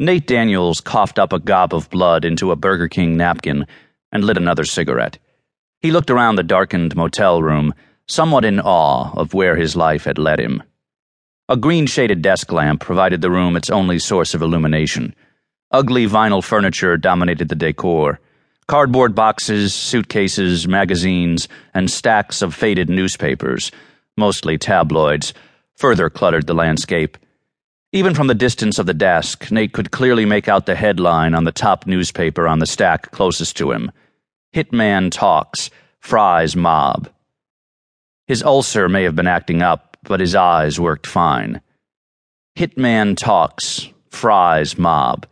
Nate Daniels coughed up a gob of blood into a Burger King napkin and lit another cigarette. He looked around the darkened motel room, somewhat in awe of where his life had led him. A green shaded desk lamp provided the room its only source of illumination. Ugly vinyl furniture dominated the decor. Cardboard boxes, suitcases, magazines, and stacks of faded newspapers, mostly tabloids, further cluttered the landscape. Even from the distance of the desk, Nate could clearly make out the headline on the top newspaper on the stack closest to him Hitman Talks, Fry's Mob. His ulcer may have been acting up, but his eyes worked fine. Hitman Talks, Fry's Mob.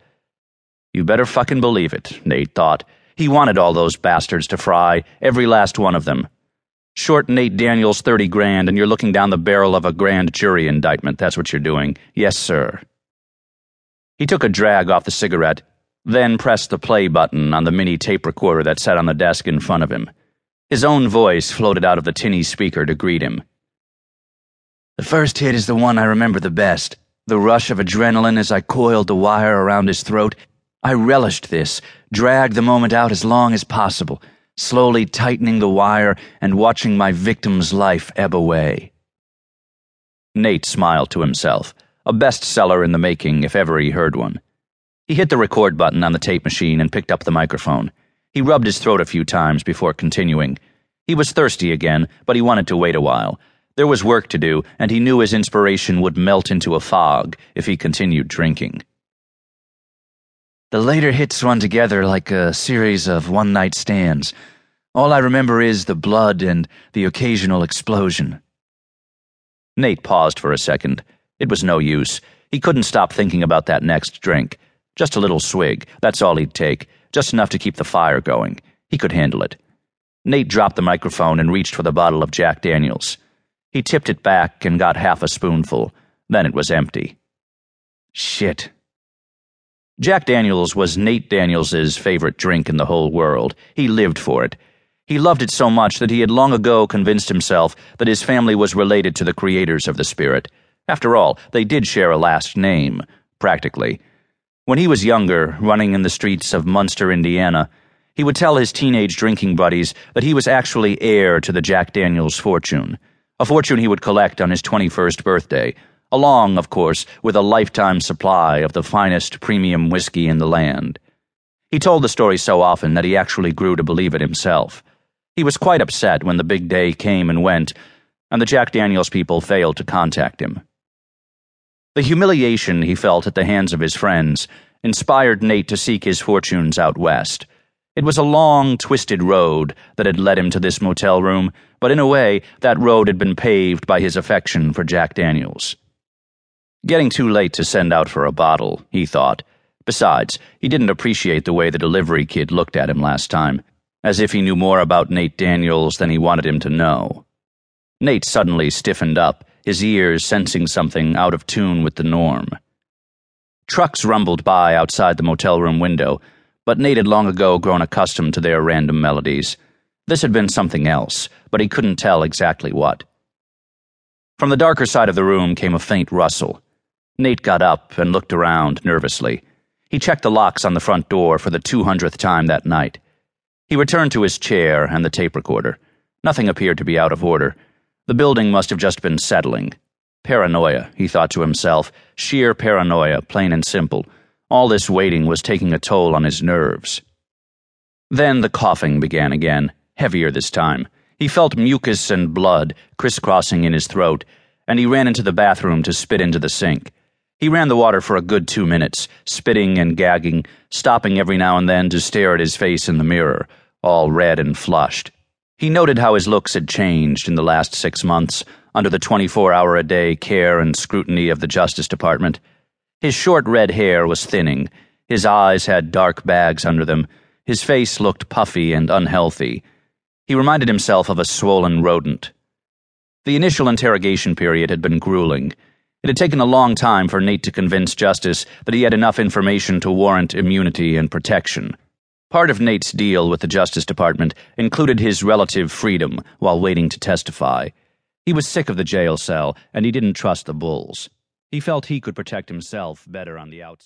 You better fucking believe it, Nate thought. He wanted all those bastards to fry, every last one of them. Short Nate Daniels 30 grand, and you're looking down the barrel of a grand jury indictment. That's what you're doing. Yes, sir. He took a drag off the cigarette, then pressed the play button on the mini tape recorder that sat on the desk in front of him. His own voice floated out of the tinny speaker to greet him. The first hit is the one I remember the best. The rush of adrenaline as I coiled the wire around his throat. I relished this, dragged the moment out as long as possible slowly tightening the wire and watching my victim's life ebb away. Nate smiled to himself, a bestseller in the making if ever he heard one. He hit the record button on the tape machine and picked up the microphone. He rubbed his throat a few times before continuing. He was thirsty again, but he wanted to wait a while. There was work to do, and he knew his inspiration would melt into a fog if he continued drinking. The later hits run together like a series of one night stands. All I remember is the blood and the occasional explosion. Nate paused for a second. It was no use. He couldn't stop thinking about that next drink. Just a little swig, that's all he'd take, just enough to keep the fire going. He could handle it. Nate dropped the microphone and reached for the bottle of Jack Daniels. He tipped it back and got half a spoonful. Then it was empty. Shit, Jack Daniels was Nate Daniels's favorite drink in the whole world. He lived for it. He loved it so much that he had long ago convinced himself that his family was related to the creators of the spirit. After all, they did share a last name, practically. When he was younger, running in the streets of Munster, Indiana, he would tell his teenage drinking buddies that he was actually heir to the Jack Daniels fortune, a fortune he would collect on his 21st birthday along, of course, with a lifetime supply of the finest premium whiskey in the land. He told the story so often that he actually grew to believe it himself. He was quite upset when the big day came and went, and the Jack Daniels people failed to contact him. The humiliation he felt at the hands of his friends inspired Nate to seek his fortunes out west. It was a long, twisted road that had led him to this motel room, but in a way, that road had been paved by his affection for Jack Daniels. Getting too late to send out for a bottle, he thought. Besides, he didn't appreciate the way the delivery kid looked at him last time, as if he knew more about Nate Daniels than he wanted him to know. Nate suddenly stiffened up, his ears sensing something out of tune with the norm. Trucks rumbled by outside the motel room window, but Nate had long ago grown accustomed to their random melodies. This had been something else, but he couldn't tell exactly what. From the darker side of the room came a faint rustle. Nate got up and looked around nervously. He checked the locks on the front door for the 200th time that night. He returned to his chair and the tape recorder. Nothing appeared to be out of order. The building must have just been settling. Paranoia, he thought to himself. Sheer paranoia, plain and simple. All this waiting was taking a toll on his nerves. Then the coughing began again, heavier this time. He felt mucus and blood crisscrossing in his throat, and he ran into the bathroom to spit into the sink. He ran the water for a good two minutes, spitting and gagging, stopping every now and then to stare at his face in the mirror, all red and flushed. He noted how his looks had changed in the last six months under the 24 hour a day care and scrutiny of the Justice Department. His short red hair was thinning, his eyes had dark bags under them, his face looked puffy and unhealthy. He reminded himself of a swollen rodent. The initial interrogation period had been grueling. It had taken a long time for Nate to convince Justice that he had enough information to warrant immunity and protection. Part of Nate's deal with the Justice Department included his relative freedom while waiting to testify. He was sick of the jail cell, and he didn't trust the bulls. He felt he could protect himself better on the outside.